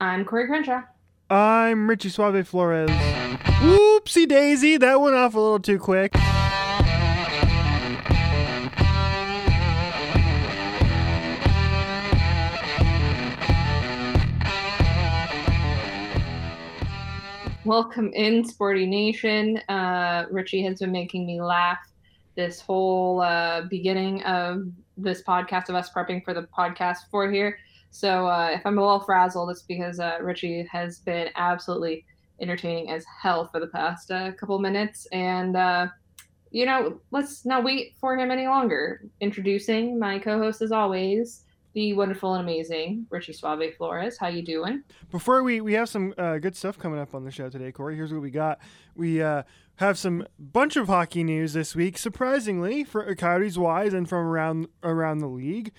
I'm Corey Crenshaw. I'm Richie Suave Flores. Whoopsie daisy, that went off a little too quick. Welcome in, Sporty Nation. Uh, Richie has been making me laugh this whole uh, beginning of this podcast of us prepping for the podcast for here. So uh, if I'm a little frazzled, it's because uh, Richie has been absolutely entertaining as hell for the past uh, couple minutes. And, uh, you know, let's not wait for him any longer. Introducing my co-host as always, the wonderful and amazing Richie Suave Flores. How you doing? Before we we have some uh, good stuff coming up on the show today, Corey. Here's what we got. We uh, have some bunch of hockey news this week, surprisingly for Coyotes wise and from around around the league.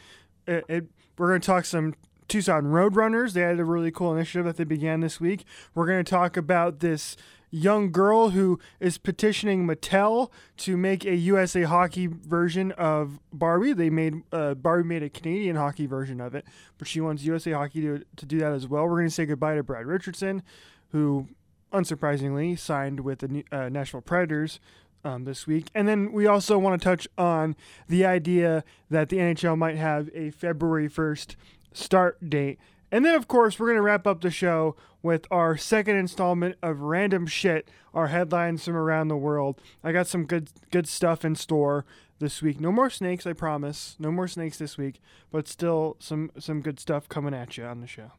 It, it, we're going to talk some Tucson Roadrunners. They had a really cool initiative that they began this week. We're going to talk about this young girl who is petitioning Mattel to make a USA Hockey version of Barbie. They made uh, Barbie made a Canadian hockey version of it, but she wants USA Hockey to, to do that as well. We're going to say goodbye to Brad Richardson, who unsurprisingly signed with the uh, Predators. Um, this week. And then we also want to touch on the idea that the NHL might have a February 1st start date. And then, of course, we're going to wrap up the show with our second installment of Random Shit, our headlines from around the world. I got some good good stuff in store this week. No more snakes, I promise. No more snakes this week, but still some some good stuff coming at you on the show.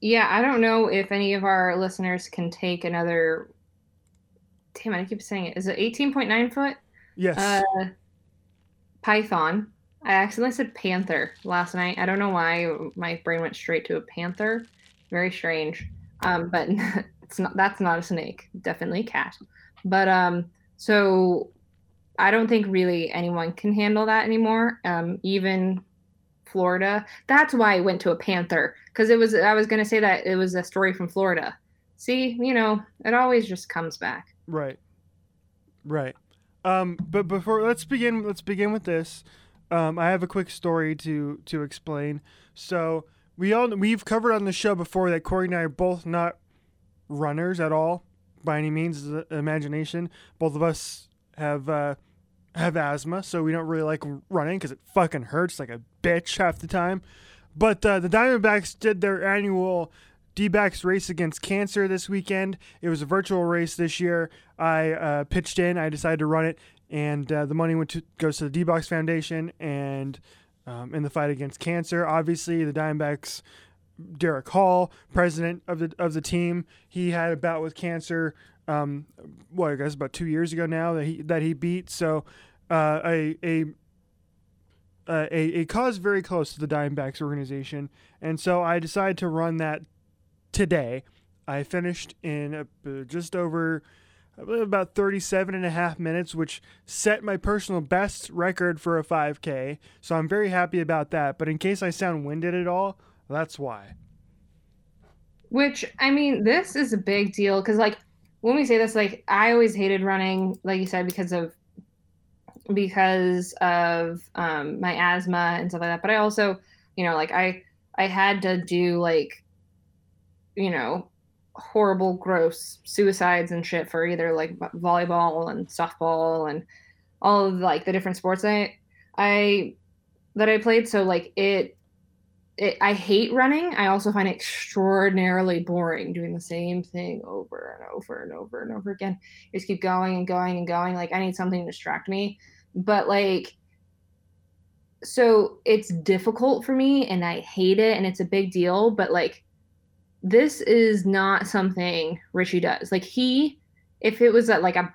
Yeah, I don't know if any of our listeners can take another. Damn it! I keep saying it. Is it eighteen point nine foot? Yes. Uh, python I accidentally said panther last night. I don't know why my brain went straight to a panther. Very strange. Um, but it's not. That's not a snake. Definitely a cat. But um, so I don't think really anyone can handle that anymore. Um, even Florida. That's why I went to a panther because it was. I was gonna say that it was a story from Florida. See, you know, it always just comes back. Right. Right. Um, but before let's begin. Let's begin with this. Um, I have a quick story to to explain. So we all we've covered on the show before that Corey and I are both not runners at all by any means imagination. Both of us have uh, have asthma, so we don't really like running because it fucking hurts like a bitch half the time. But uh, the Diamondbacks did their annual D-backs race against cancer this weekend. It was a virtual race this year. I uh, pitched in. I decided to run it and uh, the money went to goes to the D-backs Foundation and um, in the fight against cancer. Obviously, the Diamondbacks, Derrick Hall, president of the of the team, he had a bout with cancer. Um, what I guess about two years ago now that he that he beat. So uh, a a uh, a, a cause very close to the Diamondbacks organization, and so I decided to run that today. I finished in a, just over I believe about 37 and a half minutes, which set my personal best record for a 5K. So I'm very happy about that. But in case I sound winded at all, that's why. Which, I mean, this is a big deal because, like, when we say this, like, I always hated running, like you said, because of because of um, my asthma and stuff like that. But I also, you know, like I I had to do like, you know, horrible, gross suicides and shit for either like volleyball and softball and all of like the different sports I I that I played. So like it, it I hate running. I also find it extraordinarily boring doing the same thing over and over and over and over again. Just keep going and going and going. Like I need something to distract me. But like so it's difficult for me and I hate it and it's a big deal, but like this is not something Richie does. Like he, if it was a, like a,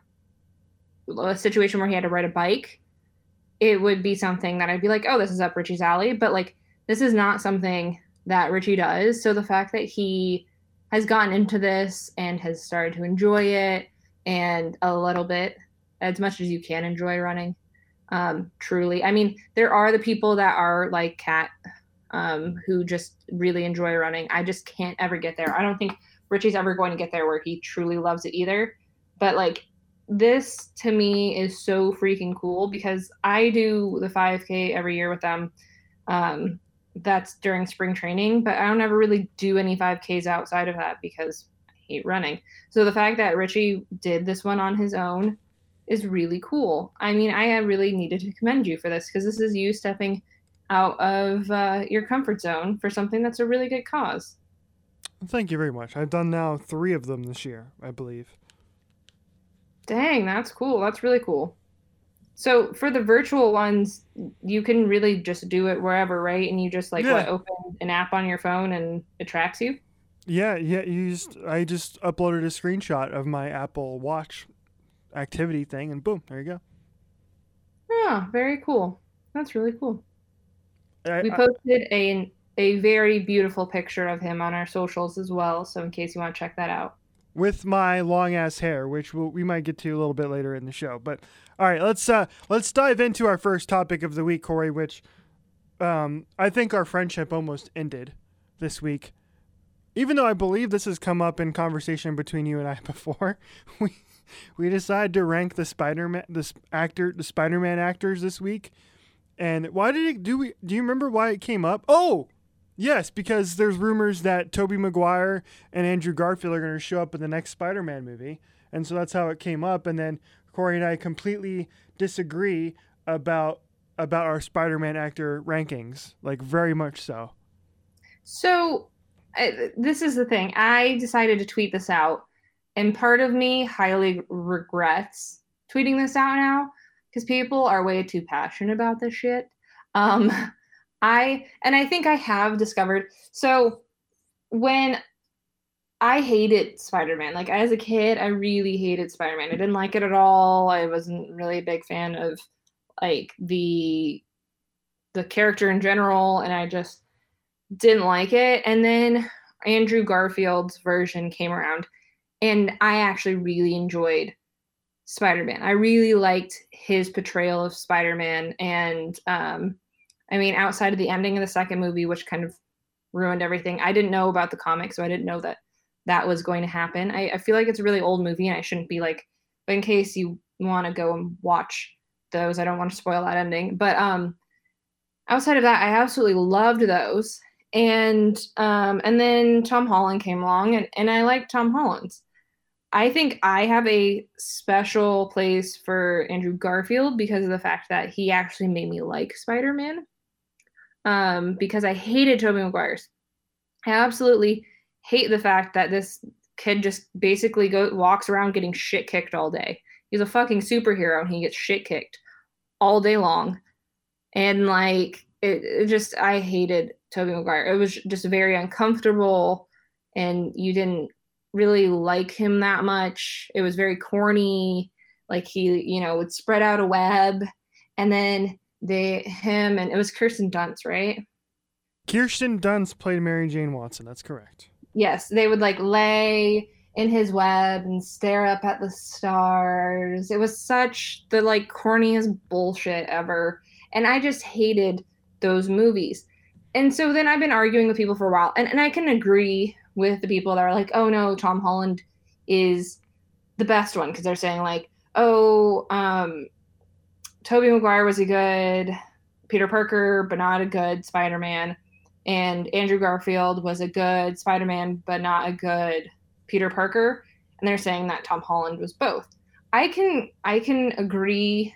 a situation where he had to ride a bike, it would be something that I'd be like, oh, this is up Richie's alley. But like, this is not something that Richie does. So the fact that he has gotten into this and has started to enjoy it and a little bit, as much as you can enjoy running, um, truly. I mean, there are the people that are like Cat um, who just really enjoy running. I just can't ever get there. I don't think Richie's ever going to get there where he truly loves it either. But like this to me is so freaking cool because I do the 5K every year with them. Um, that's during spring training, but I don't ever really do any 5Ks outside of that because I hate running. So the fact that Richie did this one on his own is really cool. I mean, I really needed to commend you for this because this is you stepping out of uh, your comfort zone for something that's a really good cause. Thank you very much. I've done now three of them this year, I believe. Dang, that's cool. That's really cool. So for the virtual ones, you can really just do it wherever, right? And you just like yeah. what open an app on your phone and it tracks you. Yeah, yeah. You just I just uploaded a screenshot of my Apple Watch activity thing, and boom, there you go. Oh, very cool. That's really cool. I, we posted a a very beautiful picture of him on our socials as well. So in case you want to check that out. With my long ass hair, which we'll, we might get to a little bit later in the show, but all right, let's uh let's dive into our first topic of the week, Corey. Which um I think our friendship almost ended this week, even though I believe this has come up in conversation between you and I before. We we decided to rank the Spider Man, this actor, the Spider Man actors this week. And why did it do we do you remember why it came up? Oh, Yes, because there's rumors that Tobey Maguire and Andrew Garfield are going to show up in the next Spider-Man movie, and so that's how it came up. And then Corey and I completely disagree about about our Spider-Man actor rankings, like very much so. So, this is the thing. I decided to tweet this out, and part of me highly regrets tweeting this out now because people are way too passionate about this shit. Um, I and I think I have discovered so when I hated Spider-Man. Like as a kid, I really hated Spider-Man. I didn't like it at all. I wasn't really a big fan of like the the character in general and I just didn't like it. And then Andrew Garfield's version came around and I actually really enjoyed Spider-Man. I really liked his portrayal of Spider-Man and um I mean, outside of the ending of the second movie, which kind of ruined everything, I didn't know about the comic, so I didn't know that that was going to happen. I, I feel like it's a really old movie, and I shouldn't be like, but in case you want to go and watch those, I don't want to spoil that ending. But um, outside of that, I absolutely loved those. And um, and then Tom Holland came along, and, and I like Tom Holland's. I think I have a special place for Andrew Garfield because of the fact that he actually made me like Spider Man um, because I hated Tobey Maguire's. I absolutely hate the fact that this kid just basically go walks around getting shit kicked all day. He's a fucking superhero and he gets shit kicked all day long. And like it, it just I hated Tobey Maguire. It was just very uncomfortable and you didn't really like him that much. It was very corny. Like he, you know, would spread out a web and then they him and it was Kirsten Dunst, right? Kirsten Dunst played Mary Jane Watson. That's correct. Yes, they would like lay in his web and stare up at the stars. It was such the like corniest bullshit ever, and I just hated those movies. And so then I've been arguing with people for a while, and, and I can agree with the people that are like, oh no, Tom Holland is the best one because they're saying like, oh, um, Tobey Maguire was a good Peter Parker, but not a good Spider Man. And Andrew Garfield was a good Spider Man, but not a good Peter Parker. And they're saying that Tom Holland was both. I can I can agree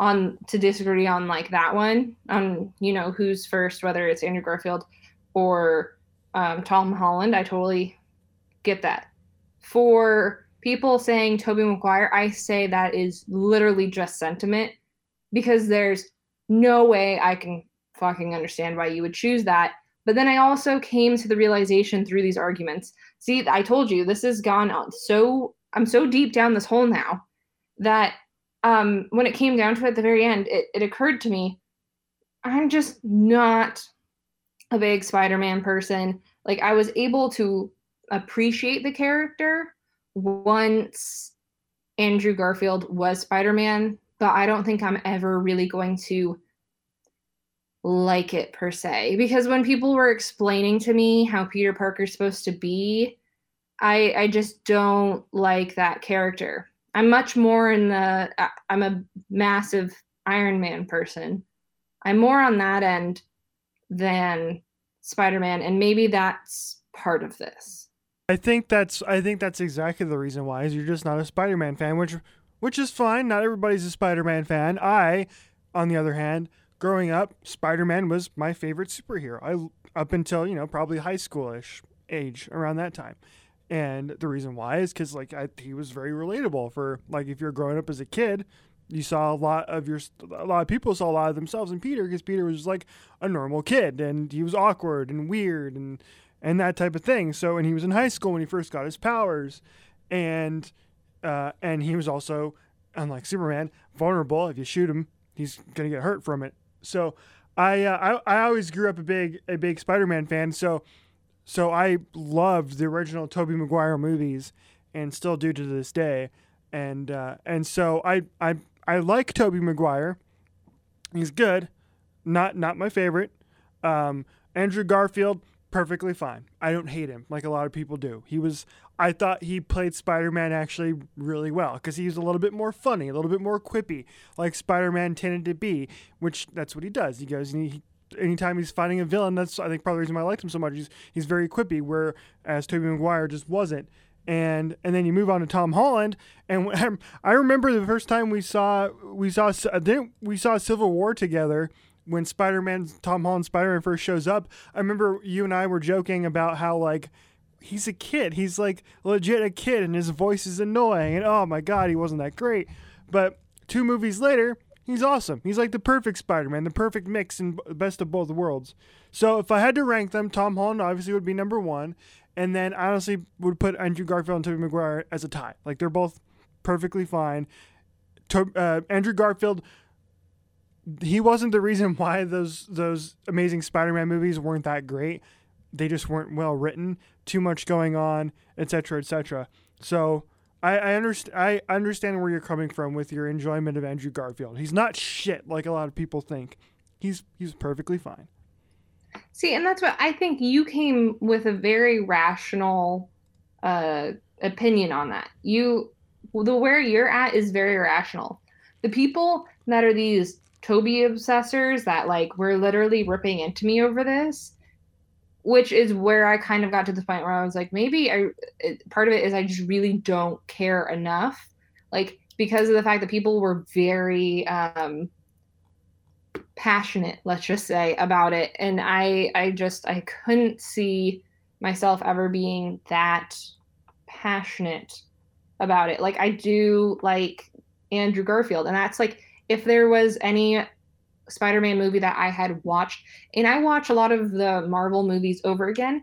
on to disagree on like that one on you know who's first whether it's Andrew Garfield or um, Tom Holland. I totally get that. For people saying Tobey Maguire, I say that is literally just sentiment because there's no way I can fucking understand why you would choose that. But then I also came to the realization through these arguments. See, I told you this has gone on so I'm so deep down this hole now that um, when it came down to it at the very end, it, it occurred to me I'm just not a big Spider Man person. Like, I was able to appreciate the character once Andrew Garfield was Spider Man, but I don't think I'm ever really going to like it per se. Because when people were explaining to me how Peter Parker's supposed to be, I I just don't like that character. I'm much more in the I'm a massive Iron Man person. I'm more on that end than Spider-Man and maybe that's part of this. I think that's I think that's exactly the reason why is you're just not a Spider-Man fan, which which is fine. Not everybody's a Spider-Man fan. I, on the other hand, growing up, Spider-Man was my favorite superhero. I up until you know probably high schoolish age around that time, and the reason why is because like I, he was very relatable for like if you're growing up as a kid, you saw a lot of your a lot of people saw a lot of themselves in Peter because Peter was just like a normal kid and he was awkward and weird and and that type of thing. So and he was in high school when he first got his powers, and uh, and he was also unlike Superman vulnerable. If you shoot him, he's gonna get hurt from it. So I uh, I, I always grew up a big a big Spider-Man fan. So so I loved the original Tobey Maguire movies and still do to this day. And uh, and so I I I like Tobey Maguire. He's good. Not not my favorite. Um, Andrew Garfield perfectly fine. I don't hate him like a lot of people do. He was I thought he played Spider-Man actually really well cuz he was a little bit more funny, a little bit more quippy like Spider-Man tended to be, which that's what he does. He goes and he anytime he's fighting a villain, that's I think of the reason why I liked him so much. He's he's very quippy, whereas Tobey Maguire just wasn't and and then you move on to Tom Holland. And I remember the first time we saw we saw then we saw Civil War together when Spider Man Tom Holland Spider Man first shows up. I remember you and I were joking about how like he's a kid. He's like legit a kid, and his voice is annoying. And oh my god, he wasn't that great. But two movies later, he's awesome. He's like the perfect Spider Man, the perfect mix and best of both worlds. So if I had to rank them, Tom Holland obviously would be number one, and then honestly would put Andrew Garfield and Tobey Maguire as a tie. Like they're both perfectly fine. To, uh, Andrew Garfield, he wasn't the reason why those those amazing Spider-Man movies weren't that great. They just weren't well written, too much going on, etc., etc. So I, I understand. I understand where you're coming from with your enjoyment of Andrew Garfield. He's not shit like a lot of people think. He's he's perfectly fine. See, and that's what I think you came with a very rational uh, opinion on that. You, the where you're at is very rational. The people that are these Toby obsessors that like were literally ripping into me over this, which is where I kind of got to the point where I was like, maybe I it, part of it is I just really don't care enough, like because of the fact that people were very um, passionate let's just say about it. And i i just i couldn't see myself ever being that passionate about it. Like i do like andrew garfield and that's like if there was any spider-man movie that i had watched and i watch a lot of the marvel movies over again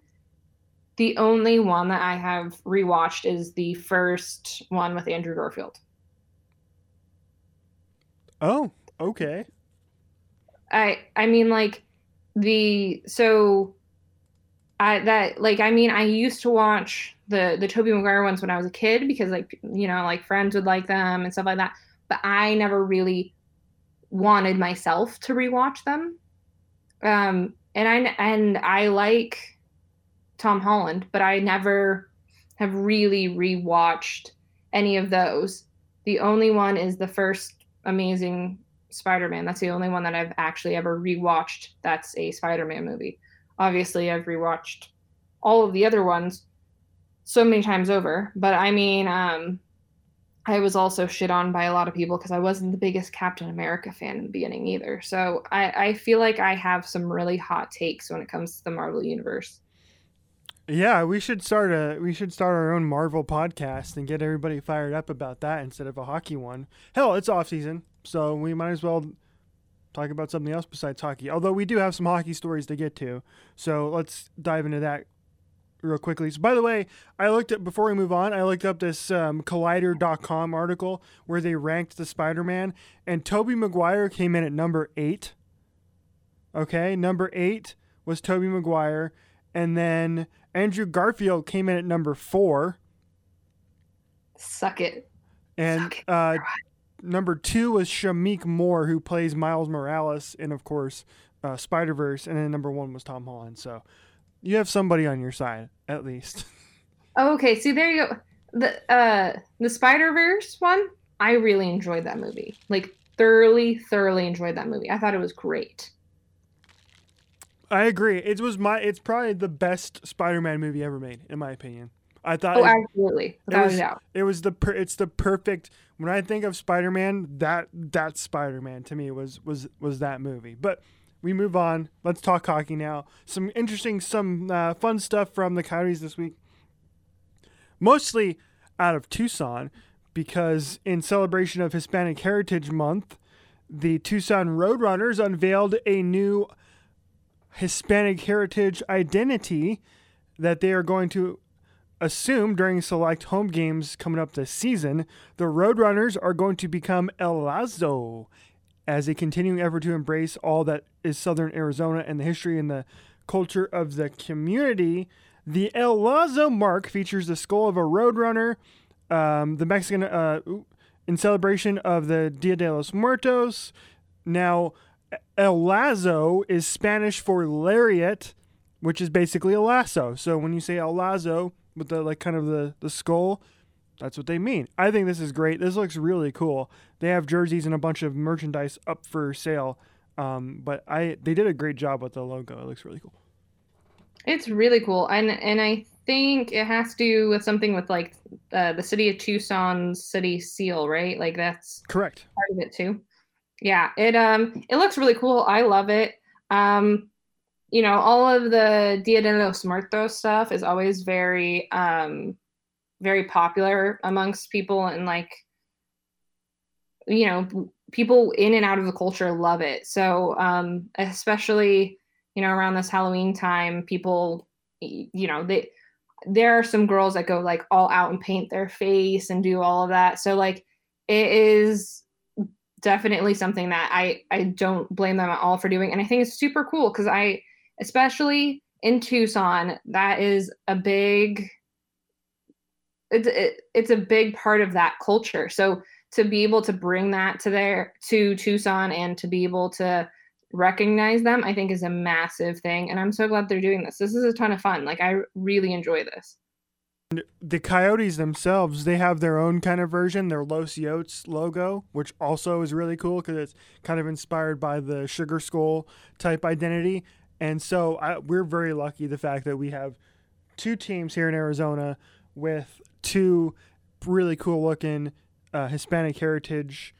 the only one that i have rewatched is the first one with andrew garfield. Oh okay I I mean like the so I that like I mean I used to watch the the Tobey Maguire ones when I was a kid because like you know like friends would like them and stuff like that but I never really wanted myself to rewatch them. Um and I and I like Tom Holland but I never have really rewatched any of those. The only one is the first amazing Spider-Man. That's the only one that I've actually ever rewatched. That's a Spider-Man movie. Obviously, I've rewatched all of the other ones so many times over. But I mean, um, I was also shit on by a lot of people because I wasn't the biggest Captain America fan in the beginning either. So I, I feel like I have some really hot takes when it comes to the Marvel universe. Yeah, we should start a we should start our own Marvel podcast and get everybody fired up about that instead of a hockey one. Hell, it's off season. So we might as well talk about something else besides hockey. Although we do have some hockey stories to get to. So let's dive into that real quickly. So by the way, I looked at before we move on, I looked up this um, collider.com article where they ranked the Spider-Man and Tobey Maguire came in at number 8. Okay, number 8 was Tobey Maguire and then Andrew Garfield came in at number 4. Suck it. And Suck it. Uh, number two was Shameik Moore, who plays Miles Morales, and of course, uh, Spider Verse. And then number one was Tom Holland. So you have somebody on your side, at least. Oh, okay. See, there you go. The uh, the Spider Verse one, I really enjoyed that movie. Like thoroughly, thoroughly enjoyed that movie. I thought it was great. I agree. It was my. It's probably the best Spider-Man movie ever made, in my opinion. I thought. Oh, it, absolutely. it was, it was the. Per, it's the perfect. When I think of Spider-Man, that that Spider-Man to me was was was that movie. But we move on. Let's talk hockey now. Some interesting, some uh, fun stuff from the Coyotes this week. Mostly out of Tucson, because in celebration of Hispanic Heritage Month, the Tucson Roadrunners unveiled a new Hispanic heritage identity that they are going to assume during select home games coming up this season. The Roadrunners are going to become El Lazo as a continuing effort to embrace all that is Southern Arizona and the history and the culture of the community. The El Lazo mark features the skull of a Roadrunner, um, the Mexican, uh, in celebration of the Dia de los Muertos. Now, El Lazo is Spanish for lariat, which is basically a lasso. So when you say El Lazo with the like kind of the, the skull, that's what they mean. I think this is great. This looks really cool. They have jerseys and a bunch of merchandise up for sale. Um, but I they did a great job with the logo. It looks really cool. It's really cool, and and I think it has to do with something with like uh, the city of Tucson's city seal, right? Like that's correct. Part of it too. Yeah, it um it looks really cool. I love it. Um, you know, all of the Dia de los Muertos stuff is always very um very popular amongst people and like you know people in and out of the culture love it. So um especially you know around this Halloween time, people you know they there are some girls that go like all out and paint their face and do all of that. So like it is definitely something that I I don't blame them at all for doing, and I think it's super cool because I, especially in Tucson, that is a big. It's it, it's a big part of that culture. So to be able to bring that to there to Tucson and to be able to recognize them, I think is a massive thing, and I'm so glad they're doing this. This is a ton of fun. Like I really enjoy this the Coyotes themselves, they have their own kind of version, their Los Yotes logo, which also is really cool because it's kind of inspired by the Sugar Skull type identity. And so I, we're very lucky the fact that we have two teams here in Arizona with two really cool looking uh, Hispanic heritage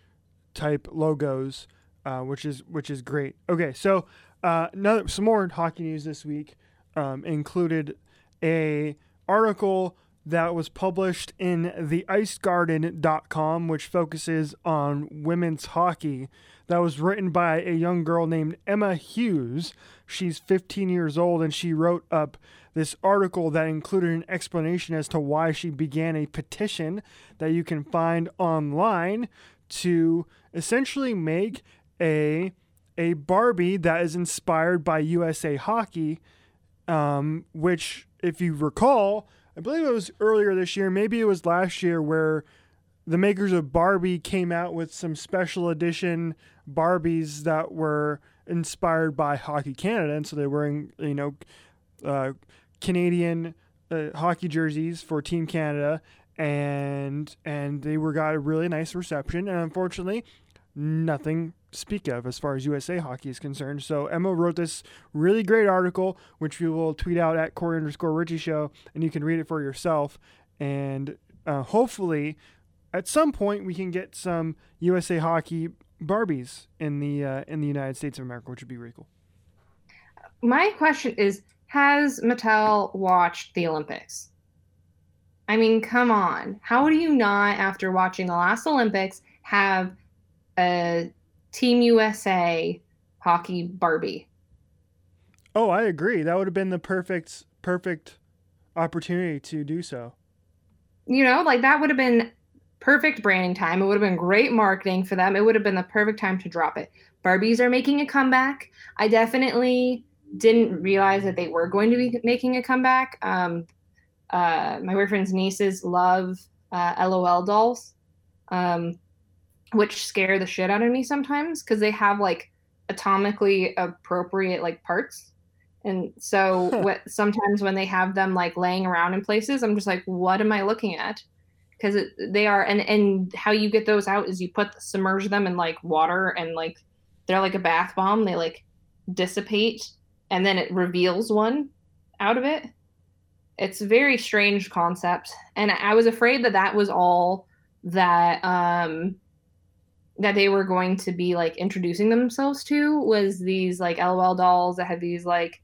type logos, uh, which is which is great. Okay, so uh, another some more hockey news this week um, included a article that was published in theIcegarden.com, which focuses on women's hockey. That was written by a young girl named Emma Hughes. She's 15 years old, and she wrote up this article that included an explanation as to why she began a petition that you can find online to essentially make a a Barbie that is inspired by USA Hockey, um, which, if you recall, I believe it was earlier this year, maybe it was last year, where the makers of Barbie came out with some special edition Barbies that were inspired by Hockey Canada, and so they're wearing you know uh, Canadian uh, hockey jerseys for Team Canada, and and they were got a really nice reception, and unfortunately, nothing speak of as far as USA hockey is concerned. So Emma wrote this really great article, which we will tweet out at Corey underscore Richie Show, and you can read it for yourself. And uh, hopefully, at some point, we can get some USA hockey Barbies in the uh, in the United States of America, which would be really cool. My question is: Has Mattel watched the Olympics? I mean, come on. How do you not, after watching the last Olympics, have a Team USA hockey Barbie. Oh, I agree. That would have been the perfect perfect opportunity to do so. You know, like that would have been perfect branding time. It would have been great marketing for them. It would have been the perfect time to drop it. Barbies are making a comeback. I definitely didn't realize that they were going to be making a comeback. Um, uh, my boyfriend's nieces love uh, LOL dolls. Um, which scare the shit out of me sometimes because they have like atomically appropriate like parts. And so what sometimes when they have them like laying around in places, I'm just like, what am I looking at? Because they are, and and how you get those out is you put submerge them in like water and like they're like a bath bomb. They like dissipate and then it reveals one out of it. It's a very strange concept, and I was afraid that that was all that um that they were going to be like introducing themselves to was these like LOL dolls that had these like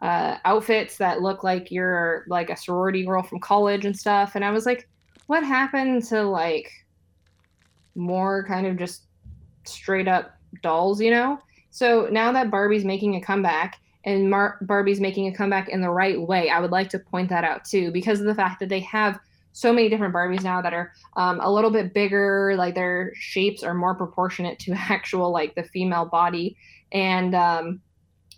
uh, outfits that look like you're like a sorority girl from college and stuff. And I was like, what happened to like more kind of just straight up dolls, you know? So now that Barbie's making a comeback and Mar- Barbie's making a comeback in the right way, I would like to point that out too, because of the fact that they have so many different Barbies now that are um, a little bit bigger, like their shapes are more proportionate to actual like the female body, and um,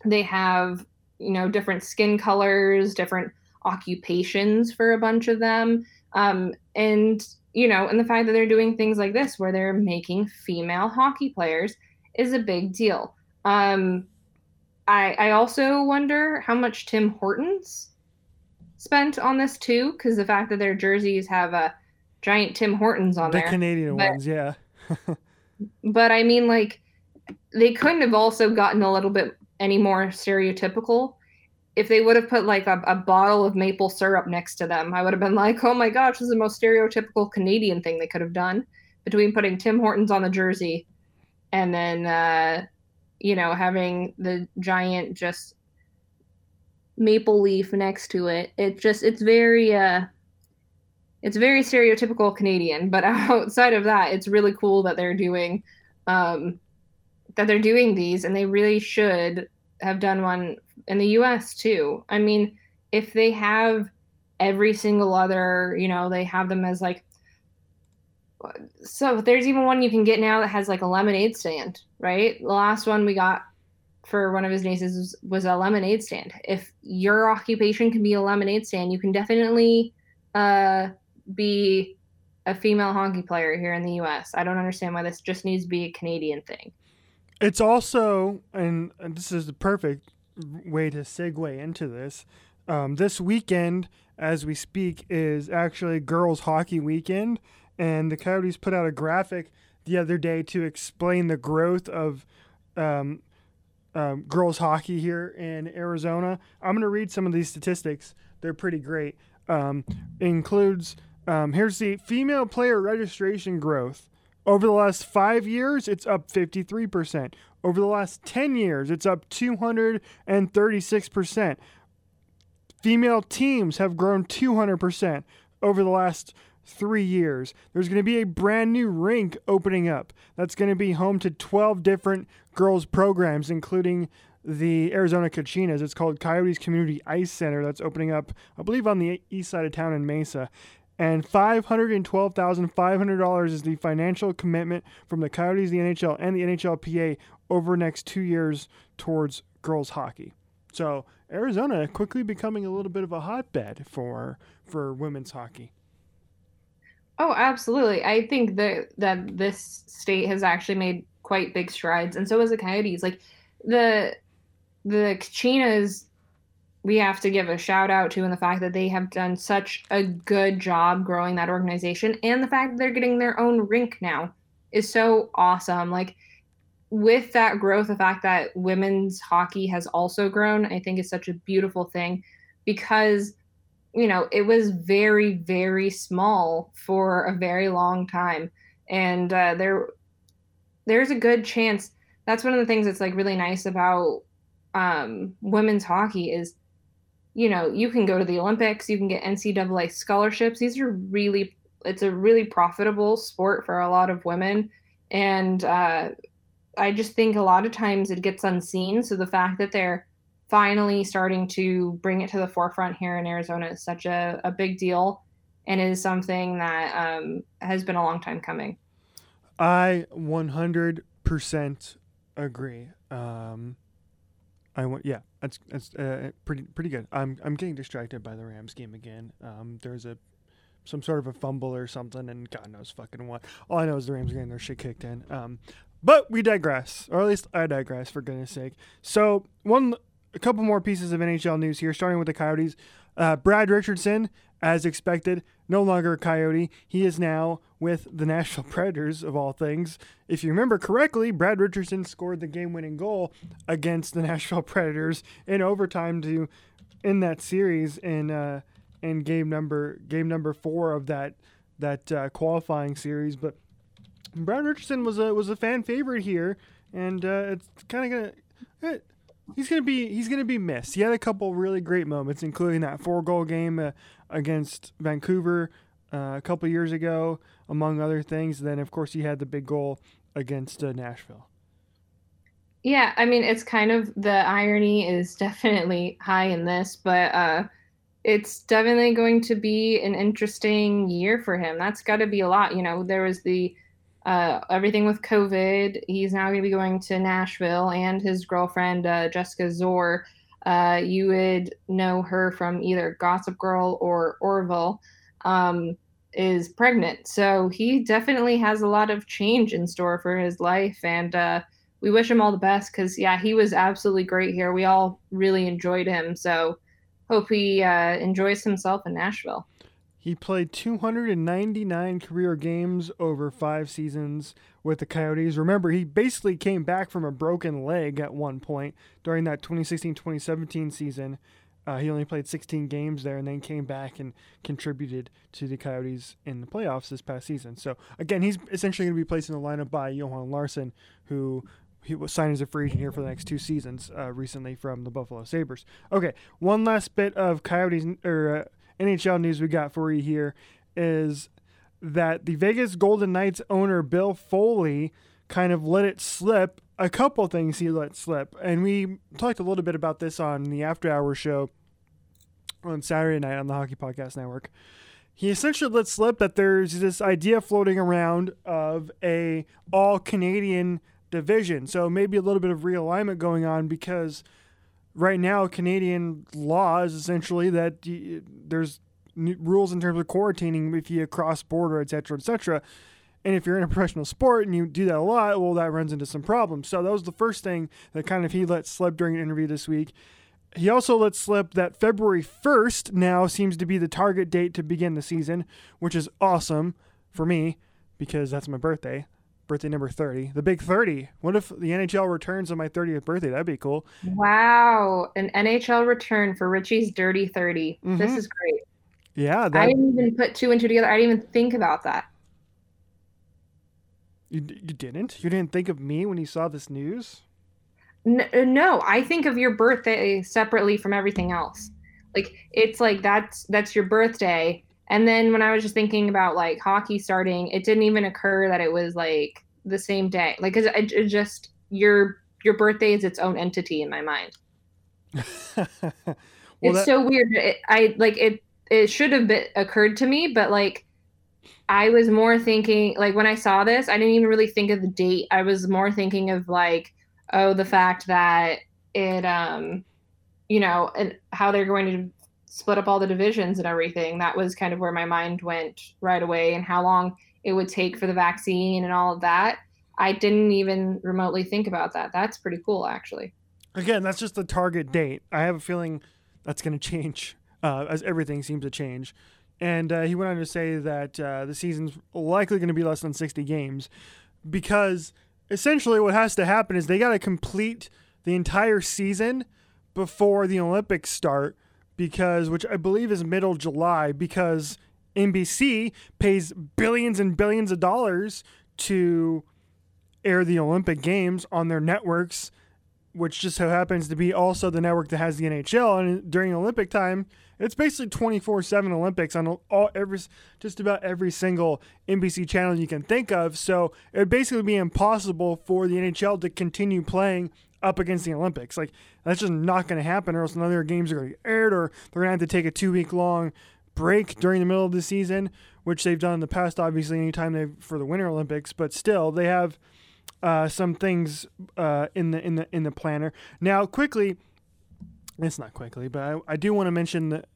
they have you know different skin colors, different occupations for a bunch of them, um, and you know, and the fact that they're doing things like this where they're making female hockey players is a big deal. Um, I I also wonder how much Tim Hortons spent on this too, because the fact that their jerseys have a giant Tim Hortons on the there. The Canadian but, ones, yeah. but I mean, like, they couldn't have also gotten a little bit any more stereotypical if they would have put like a, a, bottle of maple syrup next to them, I would have been like, oh my gosh, this is the most stereotypical Canadian thing they could have done between putting Tim Hortons on the jersey and then, uh, you know, having the giant just maple leaf next to it. It just it's very uh it's very stereotypical Canadian, but outside of that, it's really cool that they're doing um that they're doing these and they really should have done one in the US too. I mean, if they have every single other, you know, they have them as like so there's even one you can get now that has like a lemonade stand, right? The last one we got for one of his nieces was, was a lemonade stand. If your occupation can be a lemonade stand, you can definitely uh, be a female hockey player here in the U.S. I don't understand why this just needs to be a Canadian thing. It's also, and, and this is the perfect way to segue into this. Um, this weekend, as we speak, is actually girls' hockey weekend, and the Coyotes put out a graphic the other day to explain the growth of um, um, girls hockey here in Arizona. I'm going to read some of these statistics. They're pretty great. Um, includes um, here's the female player registration growth. Over the last five years, it's up 53%. Over the last 10 years, it's up 236%. Female teams have grown 200% over the last three years. There's going to be a brand new rink opening up that's going to be home to 12 different girls' programs, including the Arizona Kachinas. It's called Coyotes Community Ice Center. That's opening up, I believe, on the east side of town in Mesa. And $512,500 is the financial commitment from the Coyotes, the NHL, and the NHLPA over next two years towards girls hockey. So Arizona quickly becoming a little bit of a hotbed for for women's hockey. Oh, absolutely. I think that that this state has actually made quite big strides, and so has the Coyotes. Like the the Kachinas, we have to give a shout out to, and the fact that they have done such a good job growing that organization, and the fact that they're getting their own rink now is so awesome. Like with that growth, the fact that women's hockey has also grown, I think is such a beautiful thing because you know, it was very, very small for a very long time. And uh, there, there's a good chance. That's one of the things that's like really nice about um, women's hockey is, you know, you can go to the Olympics, you can get NCAA scholarships. These are really, it's a really profitable sport for a lot of women. And uh, I just think a lot of times it gets unseen. So the fact that they're finally starting to bring it to the forefront here in Arizona is such a, a big deal and is something that um, has been a long time coming. I 100% agree. Um, I want, yeah, that's that's uh, pretty pretty good. I'm I'm getting distracted by the Rams game again. Um, there's a some sort of a fumble or something, and God knows fucking what. All I know is the Rams are getting their shit kicked in. Um, but we digress, or at least I digress for goodness sake. So one a couple more pieces of NHL news here, starting with the Coyotes. Uh, Brad Richardson, as expected, no longer a Coyote. He is now with the Nashville Predators, of all things. If you remember correctly, Brad Richardson scored the game winning goal against the Nashville Predators in overtime to end that series in, uh, in game number game number four of that that uh, qualifying series. But Brad Richardson was a was a fan favorite here, and uh, it's kind of gonna. It, he's gonna be he's gonna be missed. He had a couple really great moments, including that four goal game uh, against Vancouver uh, a couple years ago, among other things. then, of course, he had the big goal against uh, Nashville. Yeah, I mean, it's kind of the irony is definitely high in this, but uh, it's definitely going to be an interesting year for him. That's got to be a lot. You know, there was the uh, everything with COVID. He's now going to be going to Nashville, and his girlfriend uh, Jessica Szohr. Uh, you would know her from either Gossip Girl or Orville. Um, is pregnant, so he definitely has a lot of change in store for his life, and uh, we wish him all the best because yeah, he was absolutely great here. We all really enjoyed him, so hope he uh, enjoys himself in Nashville. He played 299 career games over five seasons with the Coyotes. Remember, he basically came back from a broken leg at one point during that 2016 2017 season. Uh, he only played 16 games there and then came back and contributed to the Coyotes in the playoffs this past season. So, again, he's essentially going to be placed in the lineup by Johan Larsson, who he was signed as a free agent here for the next two seasons uh, recently from the Buffalo Sabres. Okay, one last bit of Coyotes or uh, NHL news we got for you here is that the Vegas Golden Knights owner Bill Foley kind of let it slip. A couple things he let slip, and we talked a little bit about this on the After Hour show on Saturday night on the Hockey Podcast Network. He essentially let slip that there's this idea floating around of a all Canadian division. So maybe a little bit of realignment going on because right now Canadian law is essentially that there's rules in terms of quarantining if you cross border, et cetera, et cetera. And if you're in a professional sport and you do that a lot, well, that runs into some problems. So that was the first thing that kind of he let slip during an interview this week. He also let slip that February 1st now seems to be the target date to begin the season, which is awesome for me because that's my birthday birthday number 30. The big 30. What if the NHL returns on my 30th birthday? That'd be cool. Wow. An NHL return for Richie's Dirty 30. Mm-hmm. This is great. Yeah. That... I didn't even put two and two together. I didn't even think about that. You, you didn't? You didn't think of me when you saw this news? No, uh, no, I think of your birthday separately from everything else. Like it's like that's that's your birthday and then when I was just thinking about like hockey starting, it didn't even occur that it was like the same day. Like, cause it, it just your your birthday is its own entity in my mind. well, it's that... so weird. It, I like it. It should have been occurred to me, but like I was more thinking like when I saw this, I didn't even really think of the date. I was more thinking of like, oh, the fact that it um you know, and how they're going to split up all the divisions and everything. That was kind of where my mind went right away and how long it would take for the vaccine and all of that. I didn't even remotely think about that. That's pretty cool, actually. Again, that's just the target date. I have a feeling that's going to change uh, as everything seems to change. And uh, he went on to say that uh, the season's likely going to be less than 60 games because essentially what has to happen is they got to complete the entire season before the Olympics start because which I believe is middle July because NBC pays billions and billions of dollars to air the Olympic Games on their networks, which just so happens to be also the network that has the NHL. And during Olympic time, it's basically 24/7 Olympics on all every just about every single NBC channel you can think of. So it would basically be impossible for the NHL to continue playing up against the Olympics. Like that's just not going to happen, or else none of their games are going to get aired, or they're going to have to take a two week long break during the middle of the season, which they've done in the past. Obviously, anytime they for the Winter Olympics, but still they have uh, some things uh, in the in the in the planner. Now, quickly, it's not quickly, but I, I do want to mention that.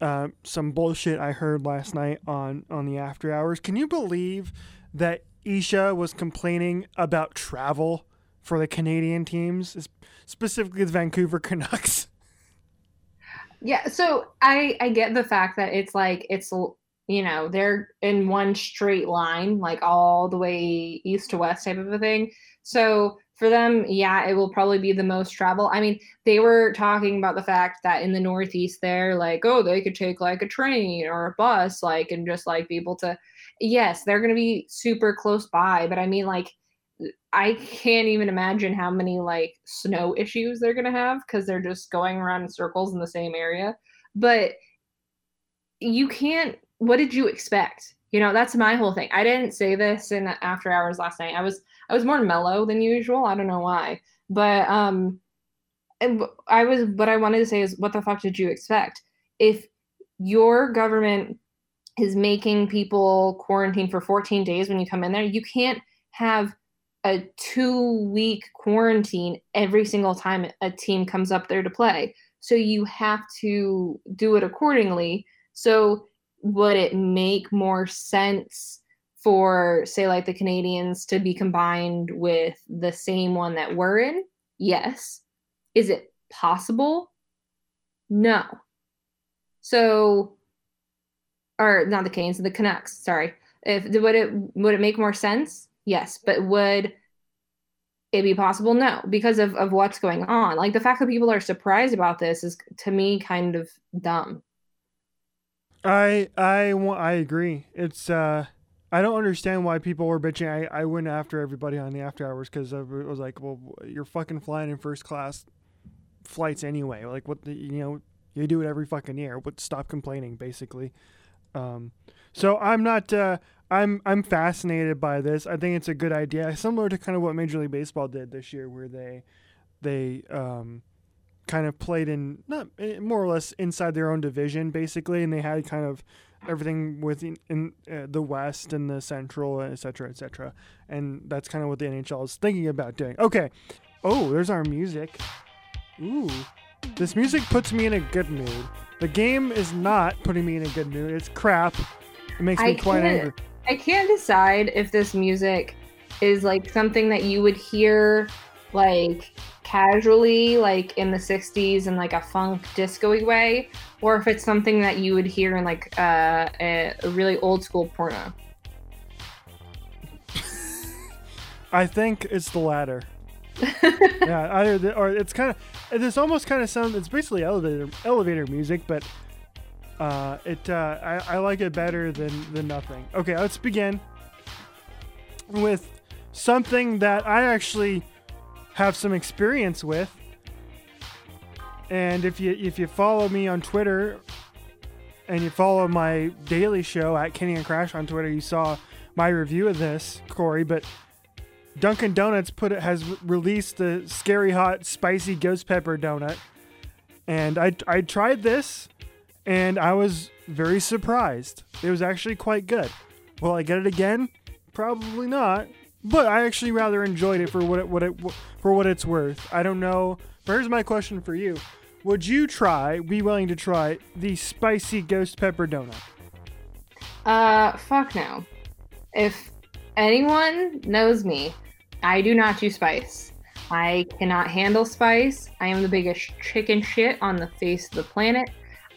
Uh, some bullshit I heard last night on on the after hours. Can you believe that Isha was complaining about travel for the Canadian teams, specifically the Vancouver Canucks. Yeah, so I I get the fact that it's like it's you know, they're in one straight line, like all the way east to west type of a thing. So for them, yeah, it will probably be the most travel. I mean, they were talking about the fact that in the Northeast, they're like, oh, they could take like a train or a bus, like, and just like be able to, yes, they're going to be super close by. But I mean, like, I can't even imagine how many like snow issues they're to have because they're just going around in circles in the same area. But you can't, what did you expect? You know, that's my whole thing. I didn't say this in after hours last night. I was I was more mellow than usual. I don't know why. But um I was what I wanted to say is what the fuck did you expect? If your government is making people quarantine for 14 days when you come in there, you can't have a 2 week quarantine every single time a team comes up there to play. So you have to do it accordingly. So would it make more sense for say like the Canadians to be combined with the same one that we're in? Yes. Is it possible? No. So or not the Canes, the Canucks, sorry. If would it would it make more sense? Yes, but would it be possible? No, because of, of what's going on. Like the fact that people are surprised about this is to me kind of dumb. I I I agree. It's uh I don't understand why people were bitching. I, I went after everybody on the after hours because I was like, well, you're fucking flying in first class flights anyway. Like, what the, you know, you do it every fucking year. But stop complaining, basically. Um, so I'm not. Uh, I'm I'm fascinated by this. I think it's a good idea, similar to kind of what Major League Baseball did this year, where they they um, kind of played in not eh, more or less inside their own division, basically, and they had kind of everything within in uh, the West and the Central, et cetera, et cetera. And that's kind of what the NHL is thinking about doing. Okay. Oh, there's our music. Ooh. This music puts me in a good mood. The game is not putting me in a good mood. It's crap. It makes me I quite angry. I can't decide if this music is like something that you would hear like casually like in the 60s in like a funk disco way or if it's something that you would hear in like uh, a, a really old school porno. I think it's the latter. Yeah either the, or it's kind of it's almost kind of sound it's basically elevator elevator music but uh, it uh, I, I like it better than than nothing okay let's begin with something that i actually have some experience with. And if you if you follow me on Twitter and you follow my daily show at Kenny and Crash on Twitter, you saw my review of this, Corey. But Dunkin' Donuts put it has released the scary hot spicy ghost pepper donut, and I I tried this, and I was very surprised. It was actually quite good. Will I get it again? Probably not but I actually rather enjoyed it for what it, what it for what it's worth. I don't know. But here's my question for you: Would you try? Be willing to try the spicy ghost pepper donut? Uh, fuck no. If anyone knows me, I do not do spice. I cannot handle spice. I am the biggest chicken shit on the face of the planet.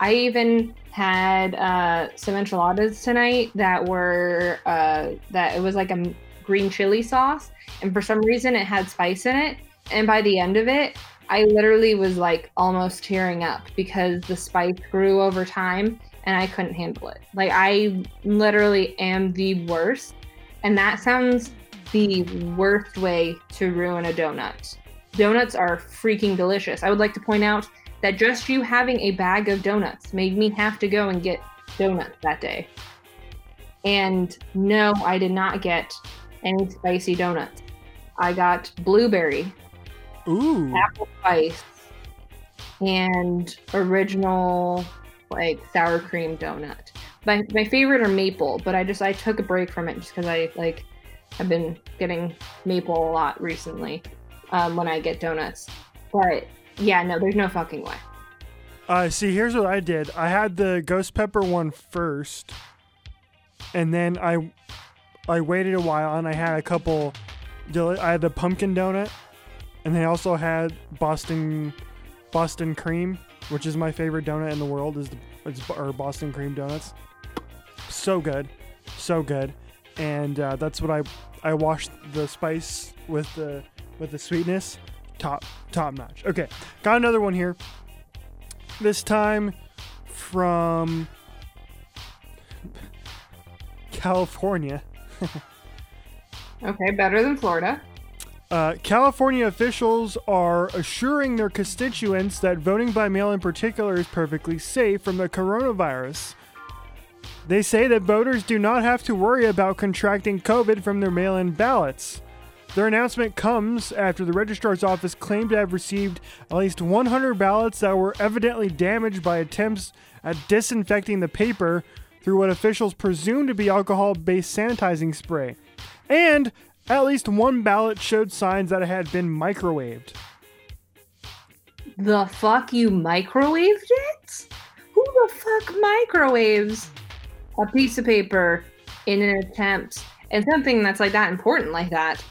I even had uh, some enchiladas tonight that were uh, that it was like a green chili sauce, and for some reason it had spice in it. And by the end of it, I literally was like almost tearing up because the spice grew over time and I couldn't handle it. Like I literally am the worst. And that sounds the worst way to ruin a donut. Donuts are freaking delicious. I would like to point out that just you having a bag of donuts made me have to go and get donuts that day. And no, I did not get any spicy donuts. I got blueberry, ooh, apple spice, and original like sour cream donut. My my favorite are maple, but I just I took a break from it just because I like I've been getting maple a lot recently um, when I get donuts. But yeah, no, there's no fucking way. Uh, see, here's what I did. I had the ghost pepper one first, and then I I waited a while and I had a couple. I had the pumpkin donut, and they also had Boston Boston cream, which is my favorite donut in the world. Is the it's or Boston cream donuts. so good, so good, and uh, that's what I I washed the spice with the with the sweetness, top top notch. Okay, got another one here. This time from California. okay, better than Florida. Uh, California officials are assuring their constituents that voting by mail in particular is perfectly safe from the coronavirus. They say that voters do not have to worry about contracting COVID from their mail in ballots. Their announcement comes after the registrar's office claimed to have received at least 100 ballots that were evidently damaged by attempts at disinfecting the paper through what officials presume to be alcohol based sanitizing spray. And at least one ballot showed signs that it had been microwaved. The fuck you microwaved it? Who the fuck microwaves a piece of paper in an attempt and something that's like that important like that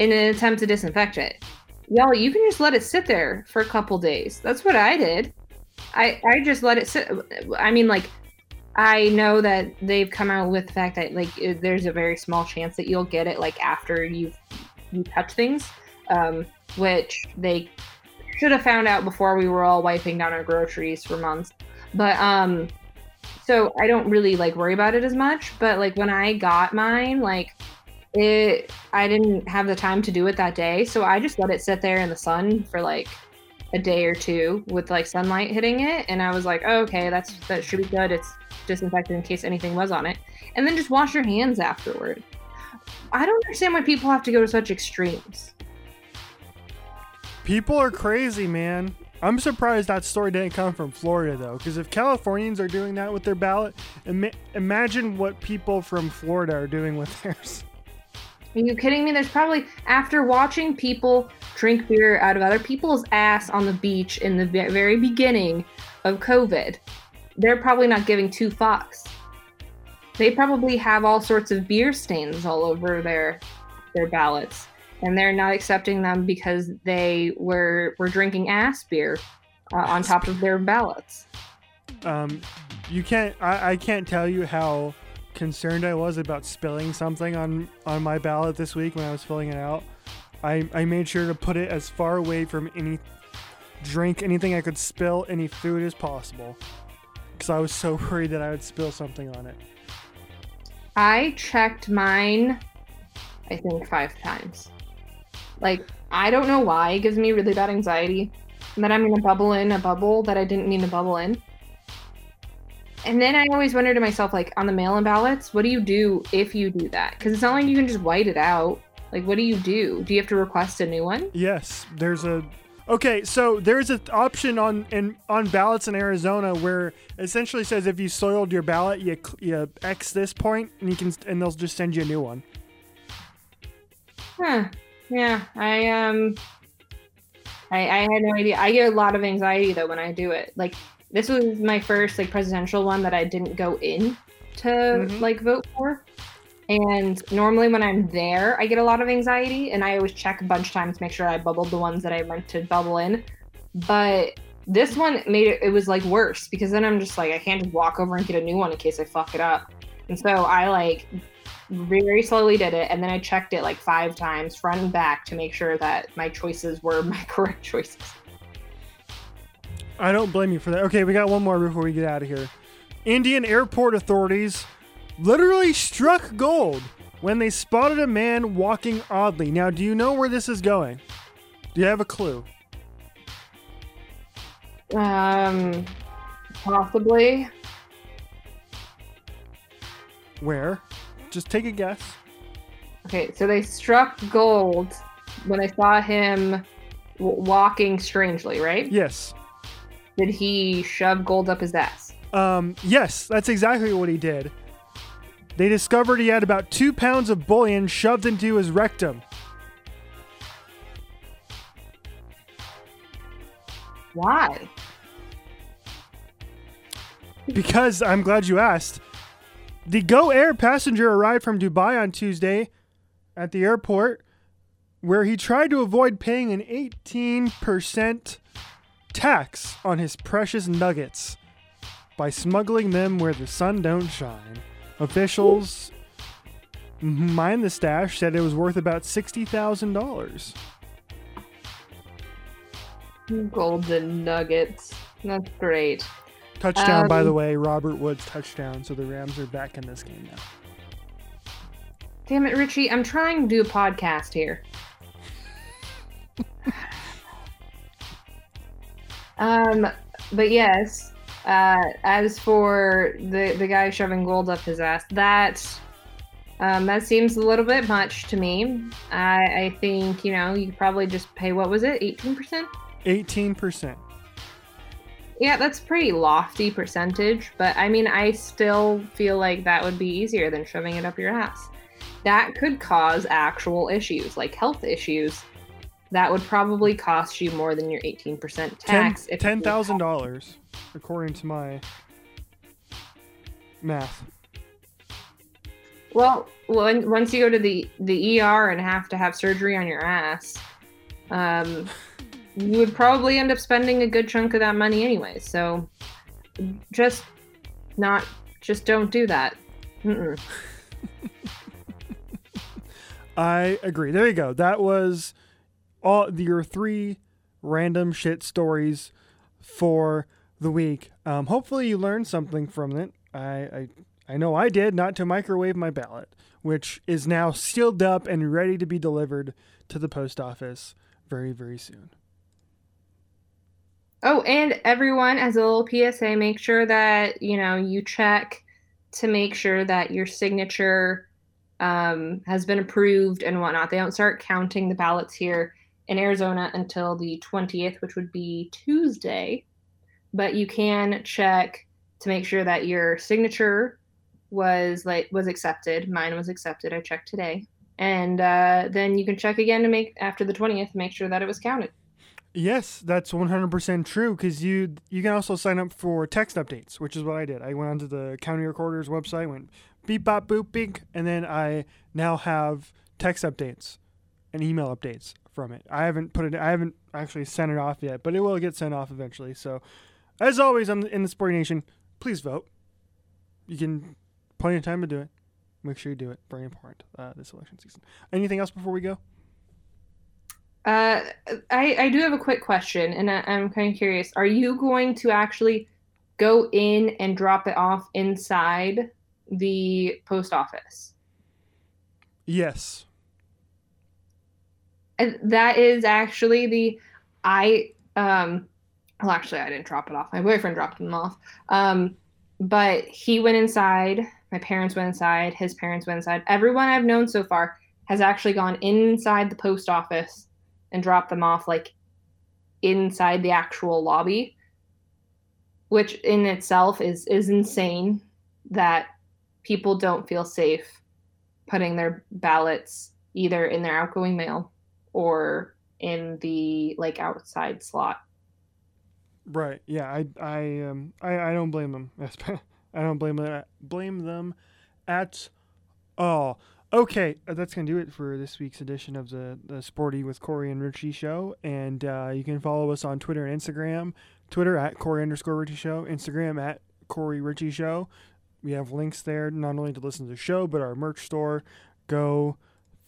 in an attempt to disinfect it? Y'all, you can just let it sit there for a couple days. That's what I did. I I just let it sit. I mean, like I know that they've come out with the fact that like there's a very small chance that you'll get it like after you've you touch things, um, which they should have found out before we were all wiping down our groceries for months. But um, so I don't really like worry about it as much. But like when I got mine, like it, I didn't have the time to do it that day, so I just let it sit there in the sun for like a day or two with like sunlight hitting it, and I was like, oh, okay, that's that should be good. It's disinfected in case anything was on it, and then just wash your hands afterward. I don't understand why people have to go to such extremes. People are crazy, man. I'm surprised that story didn't come from Florida, though, because if Californians are doing that with their ballot, Im- imagine what people from Florida are doing with theirs. Are you kidding me? There's probably, after watching people drink beer out of other people's ass on the beach in the very beginning of COVID, they're probably not giving two fucks. They probably have all sorts of beer stains all over their their ballots, and they're not accepting them because they were were drinking ass beer uh, on top of their ballots. Um, you can't. I, I can't tell you how concerned I was about spilling something on on my ballot this week when I was filling it out. I I made sure to put it as far away from any drink, anything I could spill, any food as possible because I was so worried that I would spill something on it. I checked mine, I think, five times. Like, I don't know why. It gives me really bad anxiety. And then I'm to bubble in a bubble that I didn't mean to bubble in. And then I always wonder to myself, like, on the mail in ballots, what do you do if you do that? Because it's not like you can just white it out. Like, what do you do? Do you have to request a new one? Yes. There's a Okay, so there's an option on in on ballots in Arizona where essentially says if you soiled your ballot, you you X this point, and you can and they'll just send you a new one. Huh. Yeah, I um, I I had no idea. I get a lot of anxiety though when I do it. Like this was my first like presidential one that I didn't go in to mm-hmm. like vote for. And normally when I'm there, I get a lot of anxiety and I always check a bunch of times to make sure I bubbled the ones that I meant to bubble in. But this one made it, it was like worse because then I'm just like, I can't just walk over and get a new one in case I fuck it up. And so I like very slowly did it and then I checked it like five times front and back to make sure that my choices were my correct choices. I don't blame you for that. Okay, we got one more before we get out of here. Indian airport authorities literally struck gold when they spotted a man walking oddly. Now, do you know where this is going? Do you have a clue? Um, possibly. Where? Just take a guess. Okay, so they struck gold when they saw him w- walking strangely, right? Yes. Did he shove gold up his ass? Um, yes, that's exactly what he did. They discovered he had about two pounds of bullion shoved into his rectum. Why? Because I'm glad you asked. The Go Air passenger arrived from Dubai on Tuesday at the airport where he tried to avoid paying an 18% tax on his precious nuggets by smuggling them where the sun don't shine. Officials mind the stash said it was worth about sixty thousand dollars. Golden nuggets. That's great. Touchdown, Um, by the way, Robert Woods touchdown. So the Rams are back in this game now. Damn it, Richie. I'm trying to do a podcast here. um, but yes, uh, as for the the guy shoving gold up his ass, that um, that seems a little bit much to me. I, I think you know you could probably just pay what was it, eighteen percent? Eighteen percent. Yeah, that's a pretty lofty percentage, but I mean, I still feel like that would be easier than shoving it up your ass. That could cause actual issues, like health issues. That would probably cost you more than your 18% tax. Ten thousand dollars, according to my math. Well, when, once you go to the, the ER and have to have surgery on your ass, um, you would probably end up spending a good chunk of that money anyway. So just not, just don't do that. Mm-mm. I agree. There you go. That was all your three random shit stories for the week. Um, hopefully you learned something from it. I, I I know I did. Not to microwave my ballot, which is now sealed up and ready to be delivered to the post office very very soon. Oh, and everyone, as a little PSA, make sure that you know you check to make sure that your signature um, has been approved and whatnot. They don't start counting the ballots here in Arizona until the 20th, which would be Tuesday. But you can check to make sure that your signature was like was accepted. Mine was accepted. I checked today, and uh, then you can check again to make after the 20th, make sure that it was counted. Yes, that's 100% true because you you can also sign up for text updates, which is what I did. I went onto the county recorder's website, went beep bop boop bink, and then I now have text updates and email updates from it. I haven't put it I haven't actually sent it off yet, but it will get sent off eventually. So, as always I'm in the Sporting Nation, please vote. You can plenty of time to do it. Make sure you do it. Very important uh, this election season. Anything else before we go? Uh, I, I do have a quick question, and I, I'm kind of curious. Are you going to actually go in and drop it off inside the post office? Yes. That is actually the I um well actually I didn't drop it off. My boyfriend dropped them off. Um but he went inside, my parents went inside, his parents went inside. Everyone I've known so far has actually gone inside the post office and dropped them off like inside the actual lobby, which in itself is is insane that people don't feel safe putting their ballots either in their outgoing mail or in the like outside slot. Right. Yeah. I. I. Um. I. I don't blame them. I don't blame them. Blame them at all. Okay, uh, that's gonna do it for this week's edition of the the Sporty with Corey and Richie show. And uh, you can follow us on Twitter and Instagram. Twitter at Corey underscore Richie show. Instagram at Corey Richie show. We have links there not only to listen to the show but our merch store. Go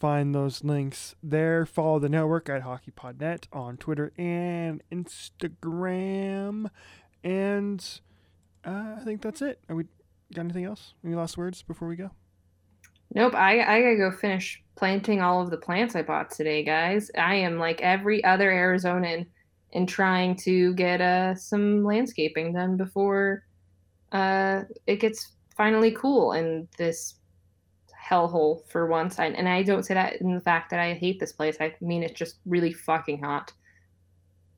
find those links there. Follow the network at HockeyPodNet on Twitter and Instagram. And uh, I think that's it. Are we got anything else? Any last words before we go? Nope, I I gotta go finish planting all of the plants I bought today, guys. I am like every other Arizonan in trying to get uh some landscaping done before uh it gets finally cool and this hellhole for once. I, and I don't say that in the fact that I hate this place. I mean it's just really fucking hot.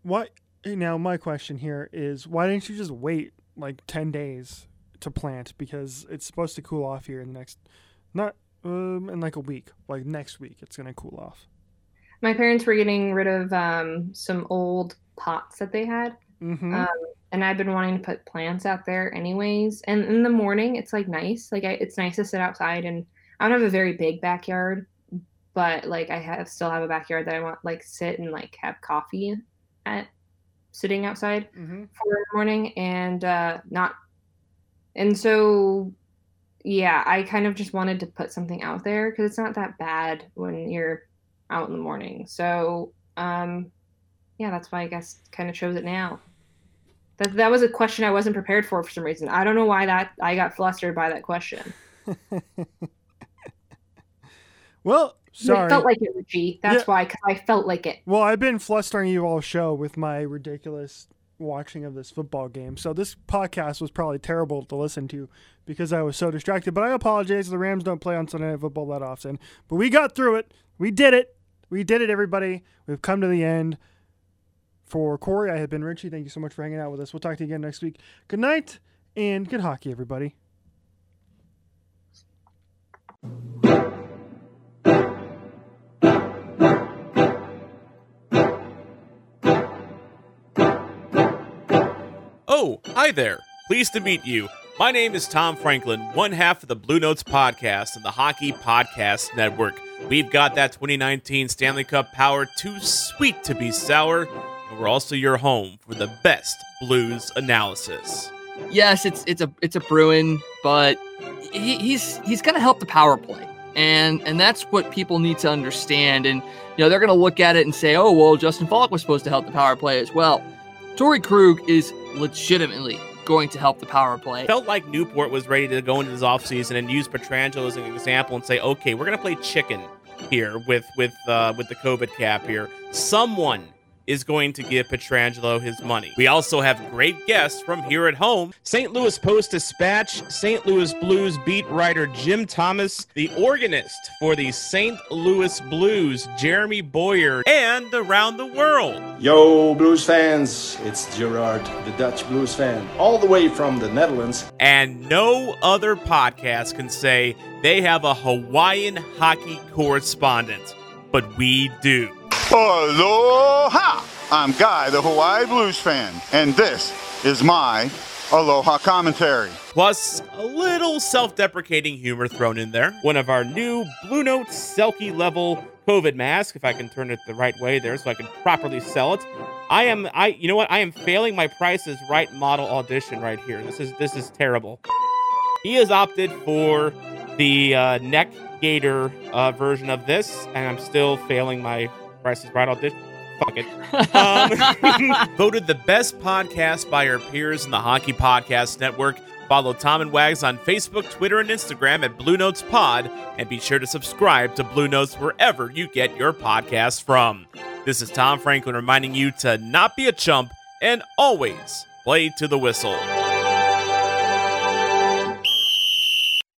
What now? My question here is, why didn't you just wait like ten days to plant? Because it's supposed to cool off here in the next, not um, in like a week. Like next week, it's gonna cool off. My parents were getting rid of um some old pots that they had. Mm-hmm. Um, and I've been wanting to put plants out there anyways. And in the morning, it's like nice. Like I, it's nice to sit outside, and I don't have a very big backyard, but like I have still have a backyard that I want like sit and like have coffee at sitting outside mm-hmm. for the morning, and uh, not. And so yeah, I kind of just wanted to put something out there because it's not that bad when you're out in the morning. So, um, yeah, that's why I guess kind of chose it now. That that was a question I wasn't prepared for for some reason. I don't know why that I got flustered by that question. well, sorry. It felt like it, Richie. That's yeah. why, because I felt like it. Well, I've been flustering you all show with my ridiculous watching of this football game. So this podcast was probably terrible to listen to because I was so distracted. But I apologize. The Rams don't play on Sunday Night Football that often. But we got through it. We did it. We did it, everybody. We've come to the end. For Corey, I have been Richie. Thank you so much for hanging out with us. We'll talk to you again next week. Good night and good hockey, everybody. Oh, hi there. Pleased to meet you. My name is Tom Franklin, one half of the Blue Notes podcast and the Hockey Podcast Network. We've got that 2019 Stanley Cup power too sweet to be sour, and we're also your home for the best blues analysis. Yes, it's it's a it's a Bruin, but he, he's he's going to help the power play, and and that's what people need to understand. And you know they're going to look at it and say, oh well, Justin Faulk was supposed to help the power play as well. Torey Krug is legitimately going to help the power play. Felt like Newport was ready to go into this offseason and use Pietrangelo as an example and say, okay, we're going to play chicken here with with uh, with the COVID cap here. Someone is going to give Pietrangelo his money. We also have great guests from here at home. St. Louis Post Dispatch, St. Louis Blues beat writer Jim Thomas, the organist for the St. Louis Blues, Jeremy Boyer, and around the world. Yo, Blues fans, it's Gerard, the Dutch Blues fan, all the way from the Netherlands. And no other podcast can say they have a Hawaiian hockey correspondent, but we do. Aloha! I'm Guy, the Hawaii Blues fan, and this is my Aloha commentary. Plus, a little self deprecating humor thrown in there. One of our new Blue Note Selkie level COVID mask, if I can turn it the right way there so I can properly sell it. I am I you know what? I am failing my prices right model audition right here. This is this is terrible. He has opted for the uh, neck gator uh, version of this, and I'm still failing my Price is Right. I'll. Fuck it. Um, voted the best podcast by our peers in the Hockey Podcast Network. Follow Tom and Wags on Facebook, Twitter, and Instagram at Blue Notes Pod, and be sure to subscribe to Blue Notes wherever you get your podcasts from. This is Tom Franklin reminding you to not be a chump and always play to the whistle.